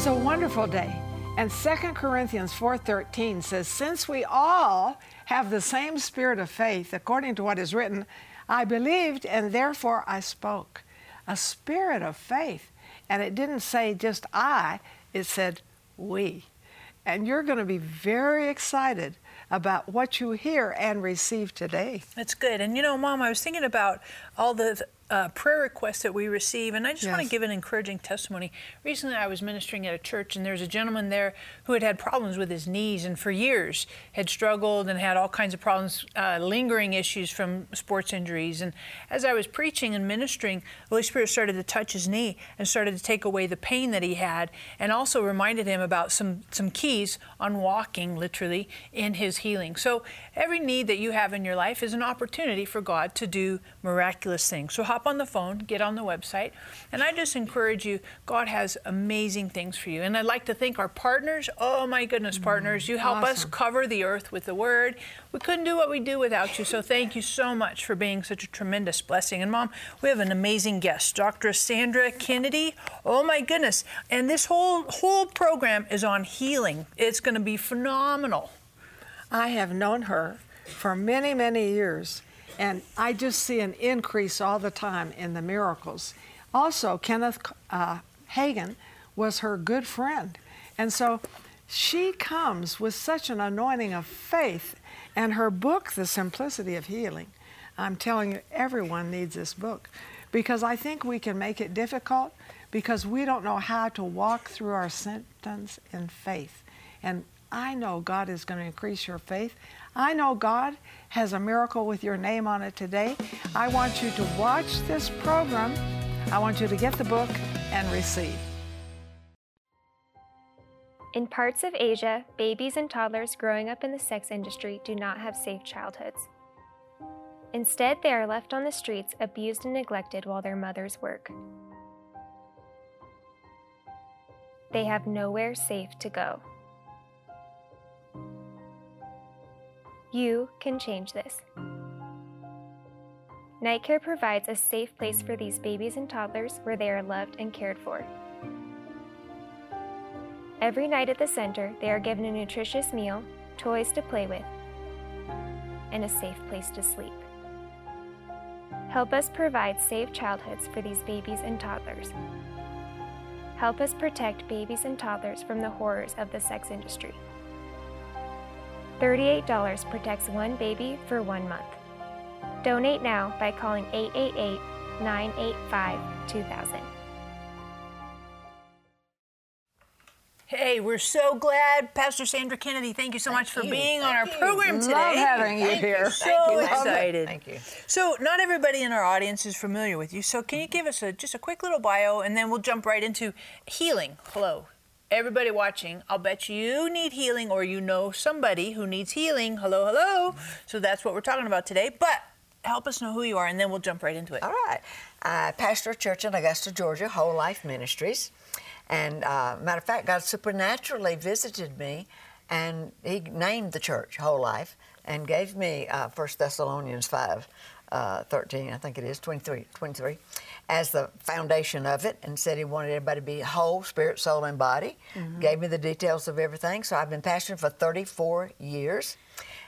Is a wonderful day. And 2 Corinthians 4:13 says, "Since we all have the same spirit of faith, according to what is written, I believed and therefore I spoke." A spirit of faith. And it didn't say just I, it said we. And you're going to be very excited about what you hear and receive today. That's good. And you know, Mom, I was thinking about all the uh, prayer requests that we receive, and I just yes. want to give an encouraging testimony. Recently, I was ministering at a church, and there's a gentleman there who had had problems with his knees, and for years had struggled and had all kinds of problems, uh, lingering issues from sports injuries. And as I was preaching and ministering, the Holy Spirit started to touch his knee and started to take away the pain that he had, and also reminded him about some some keys on walking, literally, in his healing. So every need that you have in your life is an opportunity for God to do miraculous things. So hop on the phone, get on the website, and I just encourage you, God has amazing things for you. And I'd like to thank our partners. Oh my goodness, mm, partners, you help awesome. us cover the earth with the word. We couldn't do what we do without you. So thank you so much for being such a tremendous blessing. And mom, we have an amazing guest, Dr. Sandra Kennedy. Oh my goodness. And this whole whole program is on healing. It's going to be phenomenal. I have known her for many, many years. And I just see an increase all the time in the miracles. Also, Kenneth uh, Hagin was her good friend. And so she comes with such an anointing of faith. And her book, The Simplicity of Healing, I'm telling you, everyone needs this book because I think we can make it difficult because we don't know how to walk through our symptoms in faith. And I know God is going to increase your faith. I know God has a miracle with your name on it today. I want you to watch this program. I want you to get the book and receive. In parts of Asia, babies and toddlers growing up in the sex industry do not have safe childhoods. Instead, they are left on the streets, abused and neglected while their mothers work. They have nowhere safe to go. You can change this. Night Care provides a safe place for these babies and toddlers where they are loved and cared for. Every night at the center, they are given a nutritious meal, toys to play with, and a safe place to sleep. Help us provide safe childhoods for these babies and toddlers. Help us protect babies and toddlers from the horrors of the sex industry. $38 protects one baby for one month. Donate now by calling 888 985 2000. Hey, we're so glad, Pastor Sandra Kennedy. Thank you so thank much for you. being thank on our you. program today. Love having you thank here. You. So excited. Thank you. So, not everybody in our audience is familiar with you. So, can you give us a, just a quick little bio, and then we'll jump right into healing. Hello, everybody watching, I'll bet you need healing or you know somebody who needs healing. Hello, hello. So that's what we're talking about today. But help us know who you are, and then we'll jump right into it. All right. I pastor church in Augusta, Georgia, Whole Life Ministries. And uh, matter of fact, God supernaturally visited me, and He named the church Whole Life and gave me uh, 1 Thessalonians 5 uh, 13, I think it is, 23, 23, as the foundation of it, and said he wanted everybody to be whole, spirit, soul, and body. Mm-hmm. Gave me the details of everything. So I've been pastoring for 34 years,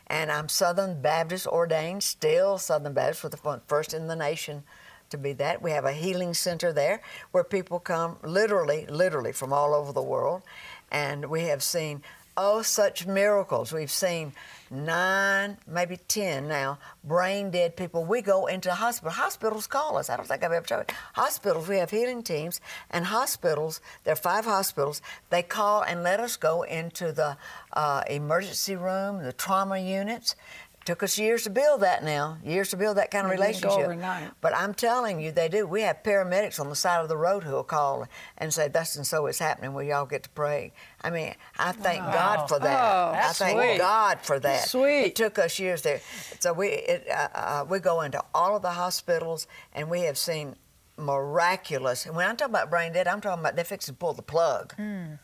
and I'm Southern Baptist ordained, still Southern Baptist, with the first in the nation to be that. We have a healing center there where people come literally, literally from all over the world, and we have seen oh such miracles. We've seen nine, maybe 10 now, brain dead people. We go into hospital. Hospitals call us. I don't think I've ever told you. Hospitals, we have healing teams, and hospitals, there are five hospitals, they call and let us go into the uh, emergency room, the trauma units, Took us years to build that now, years to build that kind of relationship. But I'm telling you, they do. We have paramedics on the side of the road who'll call and say, and so is happening. Will y'all get to pray? I mean, I thank wow. God for that. Oh, I thank sweet. God for that. Sweet. It took us years there. So we, it, uh, uh, we go into all of the hospitals and we have seen miraculous. And when I'm talking about brain dead, I'm talking about they fix to pull the plug. Mm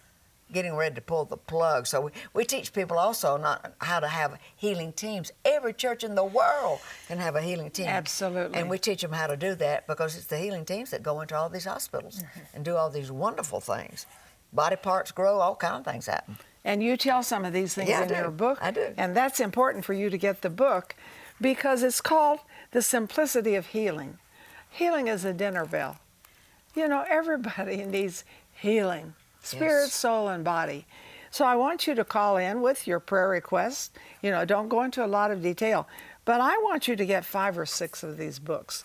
getting ready to pull the plug. So we, we teach people also not how to have healing teams. Every church in the world can have a healing team. Absolutely. And we teach them how to do that because it's the healing teams that go into all these hospitals mm-hmm. and do all these wonderful things. body parts grow, all kind of things happen. And you tell some of these things Yeah, in your book. I do. And that's important for you to get the book because it's called The Simplicity of Healing. Healing is a dinner bell. You know, everybody needs healing spirit, Yes. soul, and body. So I want you to call in with your prayer requests. You know, don't go into a lot of detail, but I want you to get five or six of these books.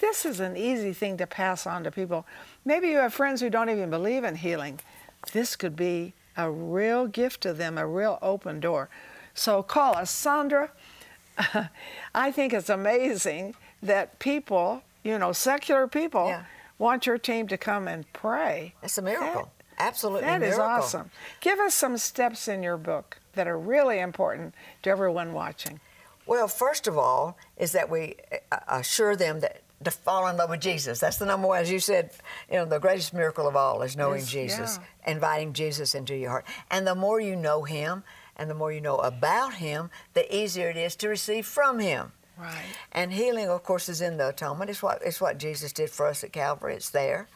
This is an easy thing to pass on to people. Maybe you have friends who don't even believe in healing. This could be a real gift to them, a real open door. So call us. Sandra, I think it's amazing that people, you know, secular people, Yeah. want your team to come and pray. It's a miracle. Absolutely That is awesome. Give us some steps in your book that are really important to everyone watching. Well, first of all, is that we uh, assure them that to fall in love with Jesus. That's the number one, as you said. You know, the greatest miracle of all is knowing Is- Jesus, inviting Jesus into your heart. And the more you know Him, and the more you know about Him, the easier it is to receive from Him. Right. And healing, of course, is in the atonement. It's what it's what Jesus did for us at Calvary. It's there,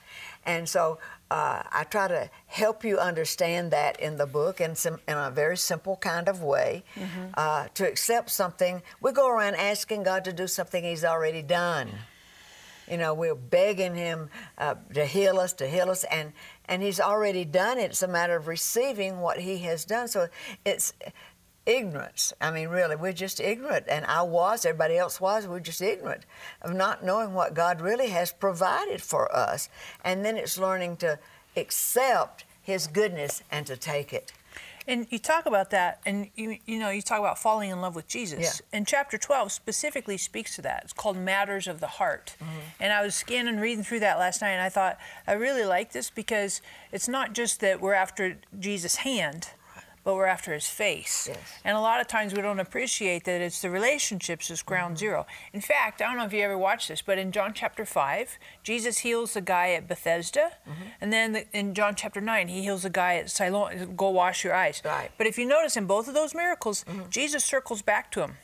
and so uh, I try to help you understand that in the book in some in a very simple kind of way. Uh, to accept something, we go around asking God to do something He's already done. You know, we're begging Him uh, to heal us, to heal us, and and He's already done it. It's a matter of receiving what He has done. So it's ignorance. I mean, really, we're just ignorant, and I was, everybody else was. We're just ignorant of not knowing what God really has provided for us, and then it's learning to accept His goodness and to take it. And you talk about that, and you you know you talk about falling in love with Jesus. Yeah. And chapter 12 specifically speaks to that. It's called Matters of the Heart. Mm-hmm. And I was scanning, reading through that last night, and I thought I really like this because it's not just that we're after Jesus' hand, but we're after His face. Yes. And a lot of times we don't appreciate that it's the relationships is ground mm-hmm. zero. In fact, I don't know if you ever watched this, but in John chapter 5, Jesus heals the guy at Bethesda, mm-hmm. and then the, in John chapter 9, He heals the guy at Siloam. Go wash your eyes. Right. But if you notice in both of those miracles, mm-hmm. Jesus circles back to him.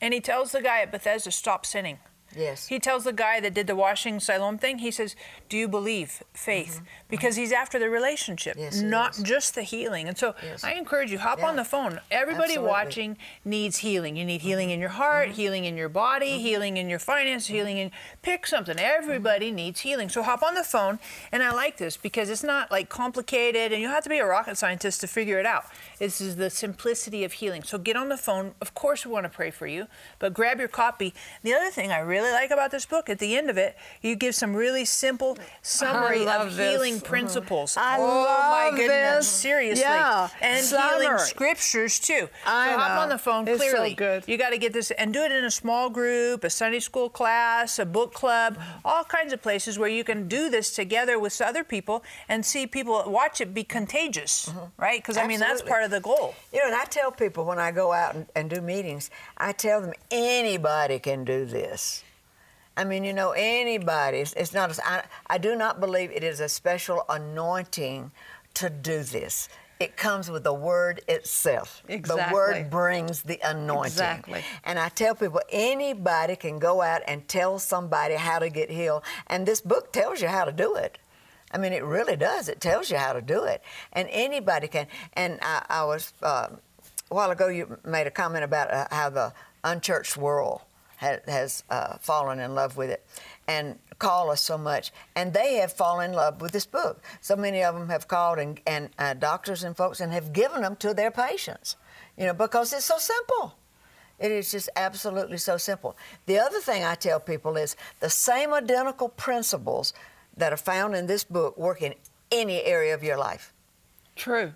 And he tells the guy at Bethesda, stop sinning. Yes. He tells the guy that did the washing Siloam thing, he says, Do you believe? Faith. Mm-hmm. Because he's after the relationship, Yes, not is. just the healing. And so Yes. I encourage you, hop Yeah. on the phone. Everybody Absolutely. watching needs healing. You need healing in your mm-hmm. heart, mm-hmm. healing in your body, healing in your finances, healing in pick something. Everybody needs healing. So hop on the phone. And I like this because it's not like complicated and you have to be a rocket scientist to figure it out. This is the simplicity of healing. So get on the phone. Of course we want to pray for you, but grab your copy. The other thing I really like about this book, at the end of it, you give some really simple summary of this. healing mm-hmm. principles. I oh love my goodness, this. seriously. Yeah, And healing scriptures too. I so hop on the phone It's so clearly. good. You got to get this and do it in a small group, a Sunday school class, a book club, all kinds of places where you can do this together with other people and see people watch it be contagious, mm-hmm. right? Because I mean that's part of the goal. You know, and I tell people when I go out and, and do meetings, I tell them anybody can do this. I mean, you know, anybody. It's, it's not. I, I do not believe it is a special anointing to do this. It comes with the word itself. Exactly. The word brings the anointing. Exactly. And I tell people anybody can go out and tell somebody how to get healed. And this book tells you how to do it. I mean, it really does. It tells you how to do it. And anybody can. And I, I was, uh, a while ago, you made a comment about uh, how the unchurched world ha- has uh, fallen in love with it and call us so much. And they have fallen in love with this book. So many of them have called and, and uh, doctors and folks and have given them to their patients, you know, because it's so simple. It is just absolutely so simple. The other thing I tell people is the same identical principles that are found in this book work in any area of your life. True.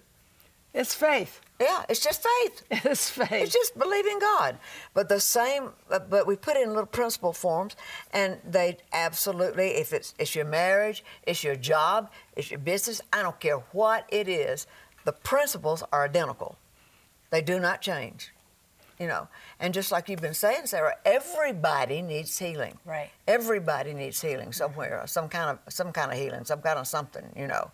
It's faith. Yeah, it's just faith. It's faith. It's just believing God. But the same, but we put it in little principle forms, and they absolutely, if it's, it's your marriage, it's your job, it's your business, I don't care what it is, the principles are identical. They do not change. You know, and just like you've been saying, Sarah, everybody needs healing. Right. Everybody needs healing somewhere, some kind of some kind of healing, some kind of something, you know,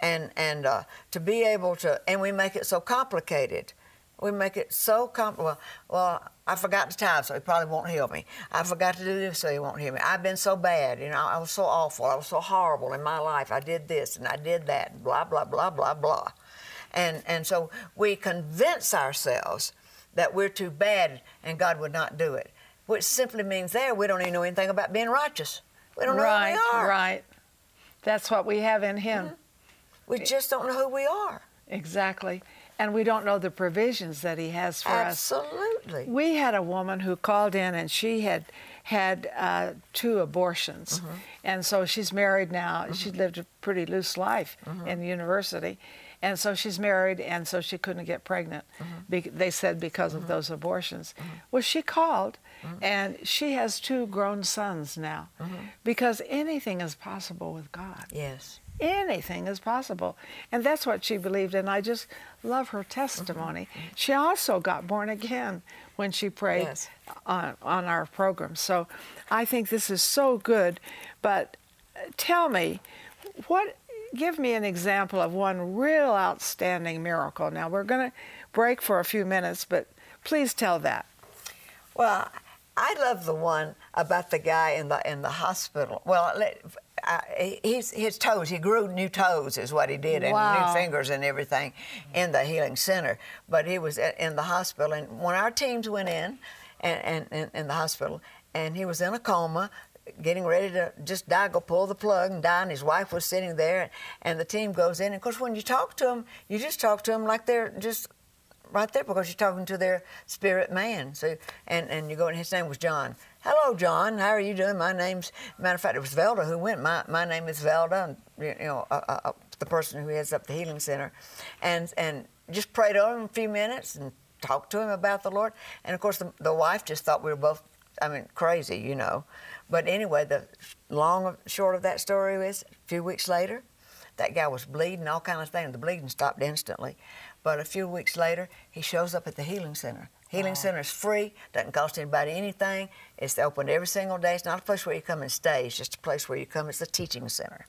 and and uh, to be able to, and we make it so complicated. We make it so comfortable. Well, I forgot to tithe, so he probably won't heal me. I forgot to do this, so he won't heal me. I've been so bad, you know. I was so awful. I was so horrible in my life. I did this and I did that. Blah blah blah blah blah. And and so we convince ourselves that we're too bad and God would not do it, which simply means there we don't even know anything about being righteous. We don't know right, who we are. Right. That's what we have in Him. Mm-hmm. We just don't know who we are. Exactly. And we don't know the provisions that He has for Absolutely. us. Absolutely. We had a woman who called in and she had had uh, two abortions. Mm-hmm. And so she's married now. Mm-hmm. She lived a pretty loose life mm-hmm. in university. And so she's married, and so she couldn't get pregnant. Mm-hmm. Be- they said because of mm-hmm. those abortions. Mm-hmm. Well, she called, and she has two grown sons now because anything is possible with God. Yes anything is possible. And that's what she believed, and I just love her testimony. Mm-hmm. She also got born again when she prayed yes. on, on our program. So I think this is so good. But uh, tell me, what? Give me an example of one real outstanding miracle. Now we're going to break for a few minutes, but please tell that. Well, I love the one about the guy in the in the hospital. Well, uh, his, his toes, he grew new toes, is what he did, and wow. new fingers and everything in the healing center. But he was in the hospital, and when our teams went in, and, and, in the hospital, and he was in a coma, getting ready to just die, go pull the plug and die, and his wife was sitting there, and the team goes in. And of course, when you talk to them, you just talk to them like they're just right there because you're talking to their spirit man. So, and, and you go, and his name was John. Hello, John. How are you doing? My name's, matter of fact, it was Velda who went. My, my name is Velda, and, you know, uh, uh, uh, the person who heads up the healing center. And, and just prayed on him a few minutes and talked to him about the Lord. And of course, the, the wife just thought we were both, I mean, crazy, you know. But anyway, the long short of that story is a few weeks later, that guy was bleeding, all kind of things. The bleeding stopped instantly. But a few weeks later, he shows up at the healing center Healing Center is free, doesn't cost anybody anything. It's open every single day. It's not a place where you come and stay, it's just a place where you come. It's a teaching center.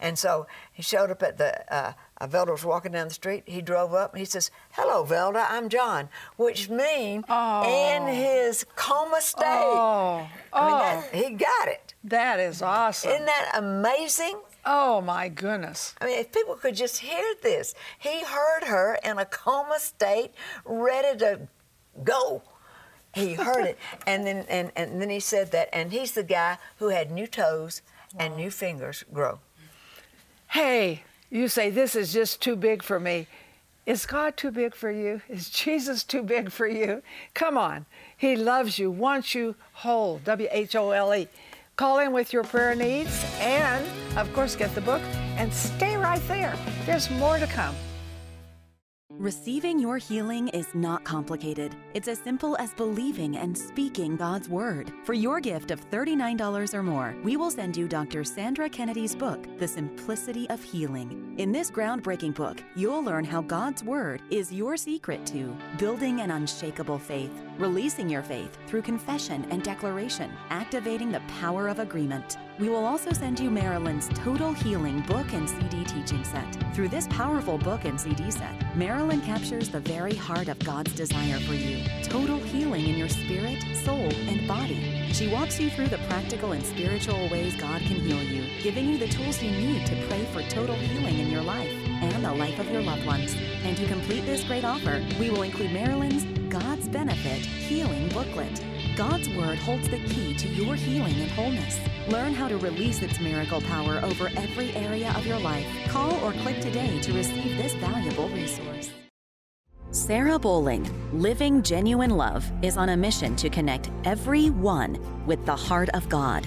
And so he showed up at the, uh, uh, Velda was walking down the street. He drove up and he says, Hello, Velda, I'm John, which means oh. in his coma state. Oh. I mean, that, oh. he got it. That is awesome. Isn't that amazing? Oh my goodness. I mean, if people could just hear this. He heard her in a coma state, ready to go. He heard it, and then and, and then he said that, and he's the guy who had new toes and new fingers grow. Hey, you say this is just too big for me. Is God too big for you? Is Jesus too big for you? Come on. He loves you, wants you whole. W H O L E. Call in with your prayer needs and, of course, get the book and stay right there. There's more to come. Receiving your healing is not complicated. It's as simple as believing and speaking God's Word. For your gift of $39 or more, we will send you Dr. Sandra Kennedy's book, The Simplicity of Healing. In this groundbreaking book, you'll learn how God's Word is your secret to building an unshakable faith, releasing your faith through confession and declaration, activating the power of agreement. We will also send you Marilyn's Total Healing book and CD teaching set. Through this powerful book and CD set, Marilyn captures the very heart of God's desire for you total healing in your spirit, soul, and body. She walks you through the practical and spiritual ways God can heal you, giving you the tools you need to pray for total healing in your life and the life of your loved ones. And to complete this great offer, we will include Marilyn's God's Benefit Healing Booklet. God's Word holds the key to your healing and wholeness. Learn how to release its miracle power over every area of your life. Call or click today to receive this valuable resource. Sarah Bowling, Living Genuine Love, is on a mission to connect everyone with the heart of God.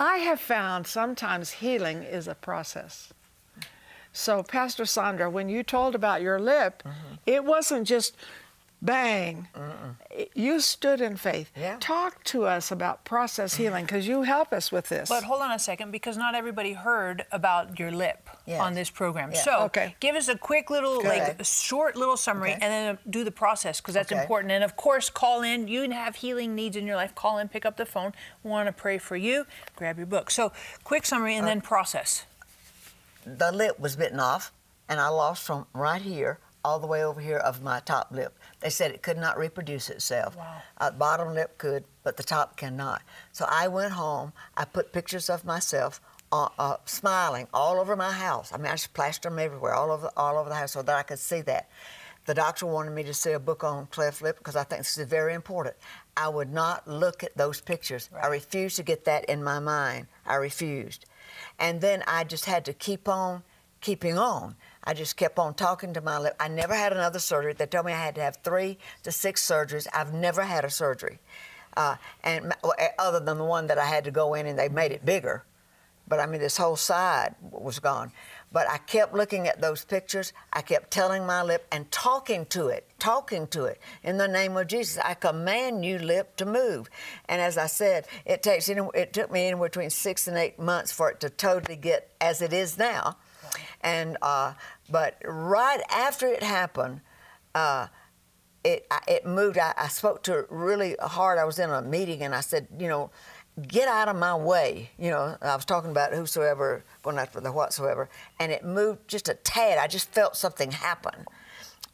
I have found sometimes healing is a process. So, Pastor Sandra, when you told about your lip, Mm-hmm. it wasn't just bang. It- You stood in faith. Yeah. Talk to us about process healing because you help us with this. But hold on a second, because not everybody heard about your lip Yes. on this program. Yeah. So Okay. give us a quick little, like, short little summary, Okay. and then do the process because that's Okay. important. And of course, call in. You have healing needs in your life. Call in, pick up the phone. We want to pray for you. Grab your book. So quick summary and uh, then process. the lip was bitten off, and I lost from right here all the way over here of my top lip. They said it could not reproduce itself. Wow. Uh, bottom lip could, but the top cannot. So I went home. I put pictures of myself uh, uh, smiling all over my house. I mean, I just plastered them everywhere, all over, all over the house, so that I could see that. The doctor wanted me to see a book on cleft lip because I think this is very important. I would not look at those pictures. I refused to get that in my mind. I refused. And then I just had to keep on keeping on. I just kept on talking to my lip. I never had another surgery. They told me I had to have three to six surgeries. I've never had a surgery, uh, and eh, other than the one that I had to go in and they made it bigger. But I mean, this whole side was gone. But I kept looking at those pictures. I kept telling my lip and talking to it, talking to it. In the name of Jesus, I command you, lip, to move. And as I said, it takes it took me anywhere between six and eight months for it to totally get as it is now. And uh, but right after it happened, uh, it it moved. I, I spoke to it really hard. I was in a meeting and I said, you know, get out of my way. You know, I was talking about whosoever going after the whatsoever, and it moved just a tad. I just felt something happen,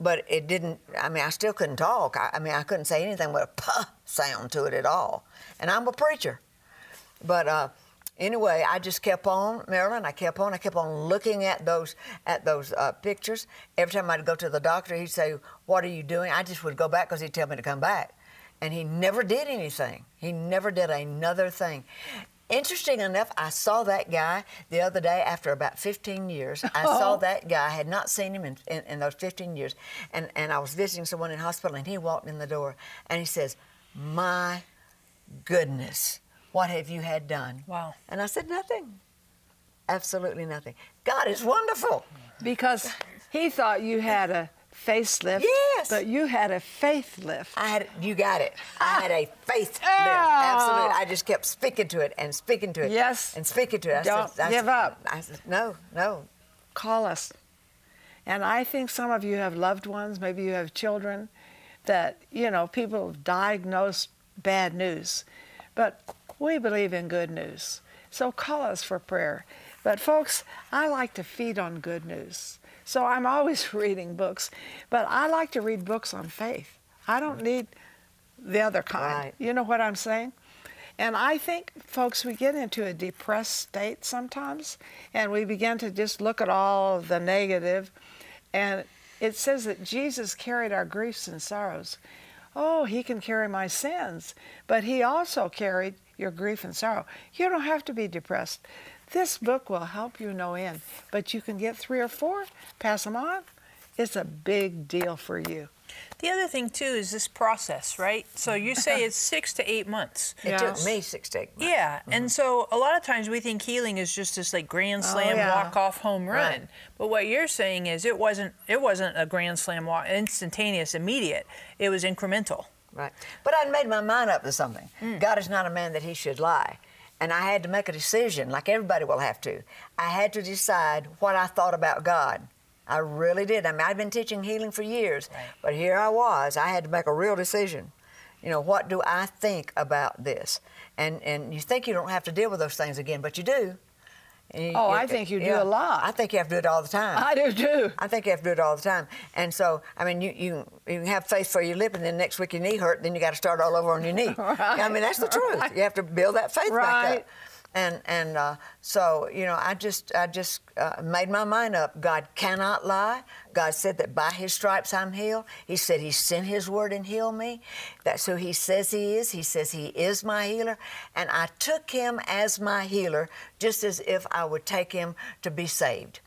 but it didn't. I mean, I still couldn't talk. I, I mean, I couldn't say anything with a puh sound to it at all. And I'm a preacher, but. Uh, Anyway, I just kept on, Marilyn. I kept on. I kept on looking at those at those uh, pictures. Every time I'd go to the doctor, he'd say, "What are you doing?" I just would go back because he'd tell me to come back, and he never did anything. He never did another thing. Interesting enough, I saw that guy the other day after about 15 years. I saw that guy. I had not seen him in, in, in those 15 years, and and I was visiting someone in hospital, and he walked in the door, and he says, "My goodness." What have you had done? Wow. And I said, Nothing. Absolutely nothing. God is wonderful. because he thought you had a facelift, Yes. but you had a faith lift. I had, you got it. I had a faith lift. Ah. Absolutely. I just kept speaking to it and speaking to it. Yes. And speaking to it. I Don't said, I give said- up. I said, No, no. call us. And I think some of you have loved ones, maybe you have children that, you know, people have diagnosed bad news. But we believe in good news. So call us for prayer. But folks, I like to feed on good news. So I'm always reading books, but I like to read books on faith. I don't need the other kind. Right. You know what I'm saying? And I think, folks, we get into a depressed state sometimes, and we begin to just look at all of the negative. And it says that Jesus carried our griefs and sorrows. Oh, he can carry my sins, but he also carried your grief and sorrow. You don't have to be depressed. This book will help you no end, but you can get three or four, pass them on. It's a big deal for you. The other thing too is this process, right? So you say it's six to eight months. It Yes. took me six to eight months. Yeah, and mm-hmm. so a lot of times we think healing is just this like grand oh, slam Oh, yeah. walk off home run. Right. But what you're saying is it wasn't it wasn't a grand slam walk instantaneous immediate. It was incremental. Right. But I'd made my mind up to something. Hmm. God is not a man that he should lie. And I had to make a decision, like everybody will have to. I had to decide what I thought about God. I really did. I mean, I'd been teaching healing for years, Right. but here I was. I had to make a real decision. You know, what do I think about this? And and you think you don't have to deal with those things again, but you do. You- Oh, I think you do a lot. I think you have to do it all the time. I do too. I think you have to do it all the time. And so, I mean, you you, you can have faith for your lip, and then next week your knee hurt, then you got to start all over on your knee. I mean, that's the truth. You have to build that faith back Right. up. And and uh, so you know, I just I just uh, made my mind up. God cannot lie. God said that by His stripes I'm healed. He said He sent His word and healed me. That's who He says He is. He says He is my healer, and I took Him as my healer, just as if I would take Him to be saved.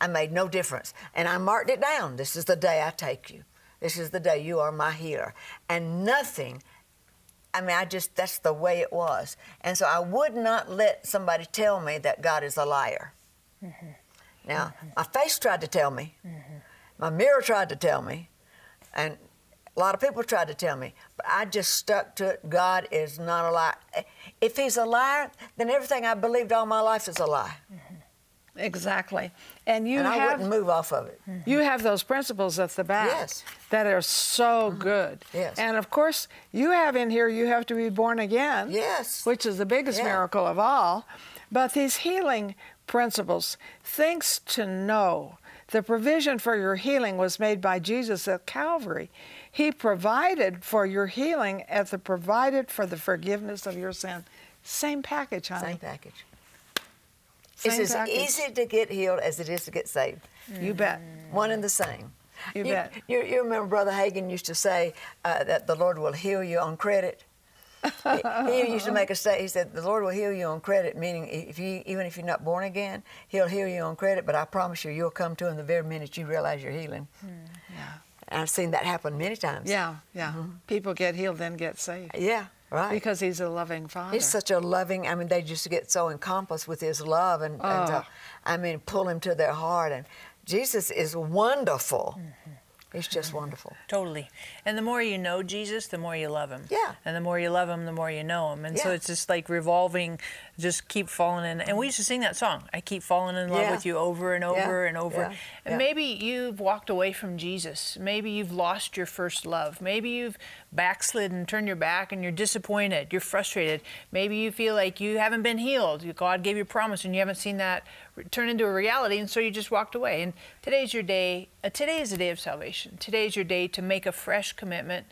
I made no difference, and I marked it down. This is the day I take you. This is the day you are my healer, and nothing I mean, I just, that's the way it was. And so I would not let somebody tell me that God is a liar. Mm-hmm. Now, mm-hmm. my face tried to tell me, mm-hmm. my mirror tried to tell me, and a lot of people tried to tell me, but I just stuck to it. God is not a liar. If He's a liar, then everything I believed all my life is a lie. Mm-hmm. Exactly. And you and I wouldn't move off of it. You have those principles at the back yes. that are so mm-hmm. good. Yes. And of course, you have in here you have to be born again. Yes. Which is the biggest yeah. miracle of all. But these healing principles, things to know. The provision for your healing was made by Jesus at Calvary. He provided for your healing as the provided for the forgiveness of your sin. Same package, honey. Same package. Same it's package. as easy to get healed as it is to get saved. You bet. One and the same. You, you bet. You, you, remember Brother Hagin used to say uh, that the Lord will heal you on credit. he, he, used to make a say. He said, "The Lord will heal you on credit," meaning if you, even if you're not born again, He'll heal you on credit. But I promise you, you'll come to Him the very minute you realize you're healing. Mm, yeah. I've seen that happen many times. Yeah, yeah. Mm-hmm. People get healed, then get saved. Yeah. Right. Because he's a loving father. He's such a loving, I mean, they just get so encompassed with his love and, oh. and uh, I mean, pull him to their heart. And Jesus is wonderful. Mm-hmm. He's just wonderful. Totally. And the more you know Jesus, the more you love him. Yeah. And the more you love him, the more you know him. And yeah. so it's just like revolving, just keep falling in. And we used to sing that song, I keep falling in love yeah. with you over and over yeah. and over. And maybe you've walked away from Jesus. Maybe you've lost your first love. Maybe you've backslid and turned your back, and you're disappointed. You're frustrated. Maybe you feel like you haven't been healed. God gave you a promise and you haven't seen that turn into a reality, and so you just walked away. And today's your day. Uh, today is the day of salvation. Today is your day to make a fresh commitment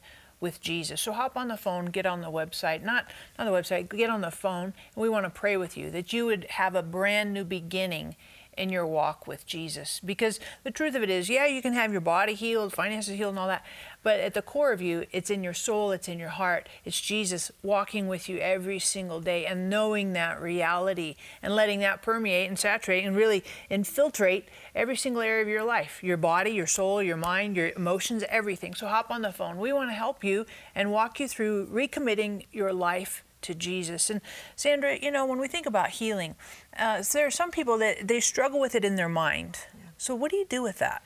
with Jesus. So hop on the phone, get on the website, not on the website, get on the phone, and we want to pray with you that you would have a brand new beginning in your walk with Jesus. Because the truth of it is, yeah, you can have your body healed, finances healed, and all that, but at the core of you, it's in your soul, it's in your heart. It's Jesus walking with you every single day and knowing that reality and letting that permeate and saturate and really infiltrate every single area of your life your body, your soul, your mind, your emotions, everything. So hop on the phone. We want to help you and walk you through recommitting your life to Jesus. And Sandra, you know, when we think about healing, uh, there are some people that they struggle with it in their mind. Yeah. So what do you do with that?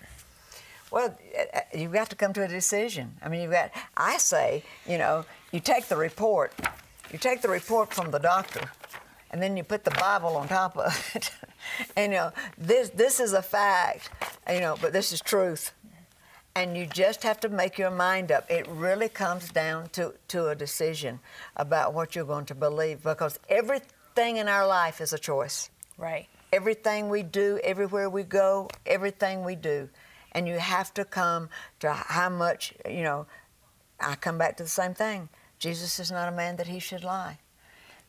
Well, uh, uh, you've got to come to a decision. I mean, you've got. I say, you know, you take the report, you take the report from the doctor, and then you put the Bible on top of it. and you know, this this is a fact, you know, but this is truth. And you just have to make your mind up. It really comes down to, to a decision about what you're going to believe because everything in our life is a choice. Right. Everything we do, everywhere we go, everything we do and you have to come to how much, you know, I come back to the same thing. Jesus is not a man that he should lie.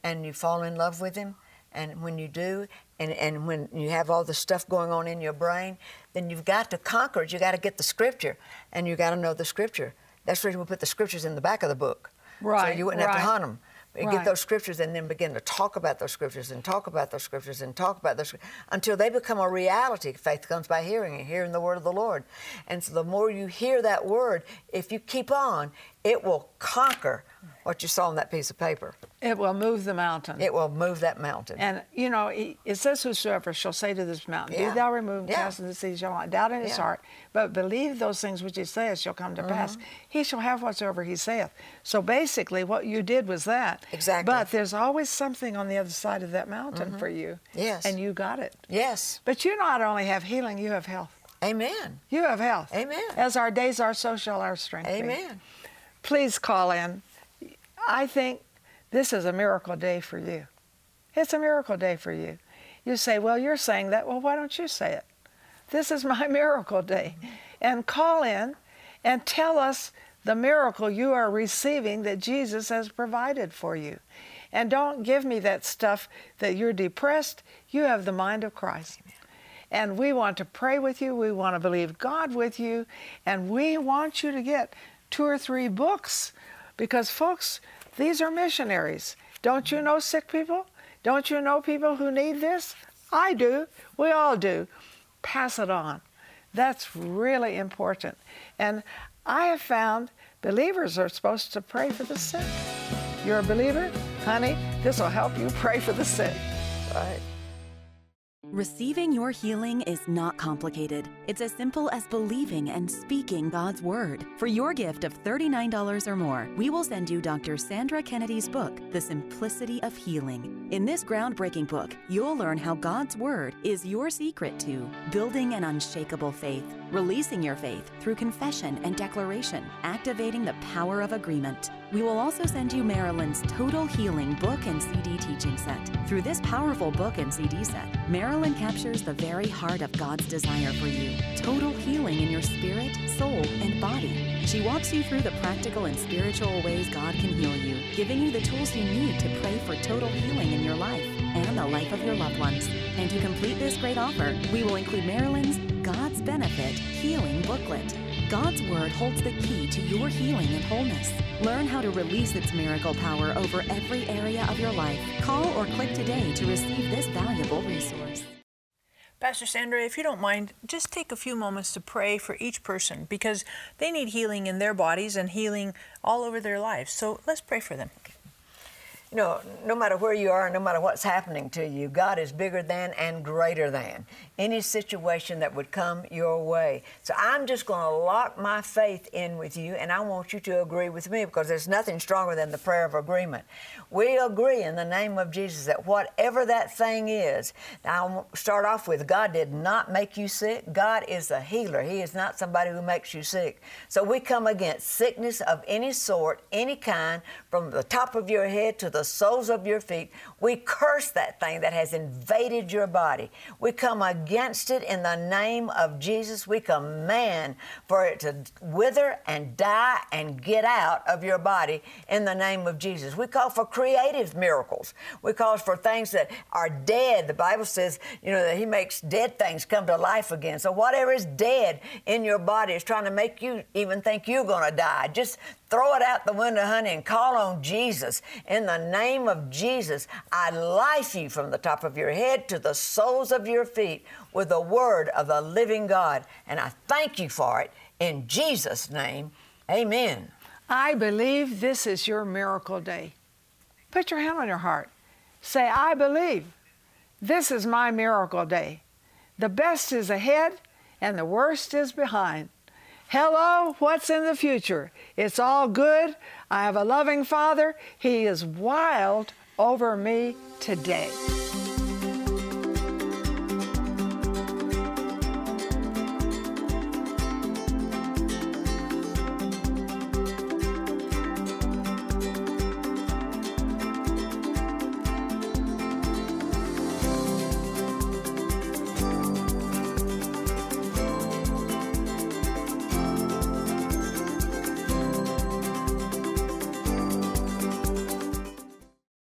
And you fall in love with him, and when you do, and, and when you have all the stuff going on in your brain, then you've got to conquer it. You've got to get the scripture, and you've got to know the scripture. That's the reason we put the scriptures in the back of the book. Right. So you wouldn't right. have to hunt them right. get those scriptures and then begin to talk about those scriptures and talk about those scriptures and talk about those until they become a reality. Faith comes by hearing and hearing the word of the Lord. And so the more you hear that word, if you keep on, it will conquer what you saw on that piece of paper. It will move the mountain. It will move that mountain. And you know, it says, "Whosoever shall say to this mountain, Yeah. Be thou removed, Yeah. cast into the sea, shall not doubt in his Yeah. heart, but believe those things which he saith shall come to pass. Mm-hmm. He shall have whatsoever he saith." So basically, what you did was that. Exactly. But there's always something on the other side of that mountain for you. Mm-hmm. Yes. And you got it. yes. But you not only have healing, you have health. Amen. You have health. Amen. As our days are, so shall our strength be. Amen. Please call in. I think this is a miracle day for you. It's a miracle day for you. You say, Well, you're saying that. Well, why don't you say it? This is my miracle day. And call in and tell us the miracle you are receiving that Jesus has provided for you. And don't give me that stuff that you're depressed. You have the mind of Christ. And we want to pray with you. We want to believe God with you. And we want you to get two or three books because, folks, these are missionaries. Don't you know sick people? Don't you know people who need this? I do. We all do. Pass it on. That's really important. And I have found believers are supposed to pray for the sick. You're a believer? Honey, this will help you pray for the sick. Right. Receiving your healing is not complicated. It's as simple as believing and speaking God's Word. For your gift of $39 or more, we will send you Dr. Sandra Kennedy's book, The Simplicity of Healing. In this groundbreaking book, you'll learn how God's Word is your secret to building an unshakable faith, releasing your faith through confession and declaration, activating the power of agreement. We will also send you Marilyn's Total Healing book and CD teaching set. Through this powerful book and CD set, Marilyn captures the very heart of God's desire for you total healing in your spirit, soul, and body. She walks you through the practical and spiritual ways God can heal you, giving you the tools you need to pray for total healing in your life and the life of your loved ones. And to complete this great offer, we will include Marilyn's God's Benefit Healing Booklet. God's Word holds the key to your healing and wholeness. Learn how to release its miracle power over every area of your life. Call or click today to receive this valuable resource. Pastor Sandra, if you don't mind, just take a few moments to pray for each person because they need healing in their bodies and healing all over their lives. So let's pray for them you know, no matter where you are, no matter what's happening to you, God is bigger than and greater than any situation that would come your way. So I'm just going to lock my faith in with you, and I want you to agree with me because there's nothing stronger than the prayer of agreement. We agree in the name of Jesus that whatever that thing is, I'll start off with God did not make you sick. God is a healer. He is not somebody who makes you sick. So we come against sickness of any sort, any kind, from the top of your head to the soles of your feet. We curse that thing that has invaded your body. We come against it in the name of Jesus. We command for it to wither and die and get out of your body in the name of Jesus. We call for creative miracles. We call for things that are dead. The Bible says, you know, that He makes dead things come to life again. So whatever is dead in your body is trying to make you even think you're going to die. Just throw it out the window, honey, and call on Jesus. In the name of Jesus, I life you from the top of your head to the soles of your feet with the word of the living God. And I thank you for it. In Jesus' name, amen. I believe this is your miracle day. Put your hand on your heart. Say, I believe this is my miracle day. The best is ahead and the worst is behind. Hello, what's in the future? It's all good. I have a loving Father. He is wild over me today.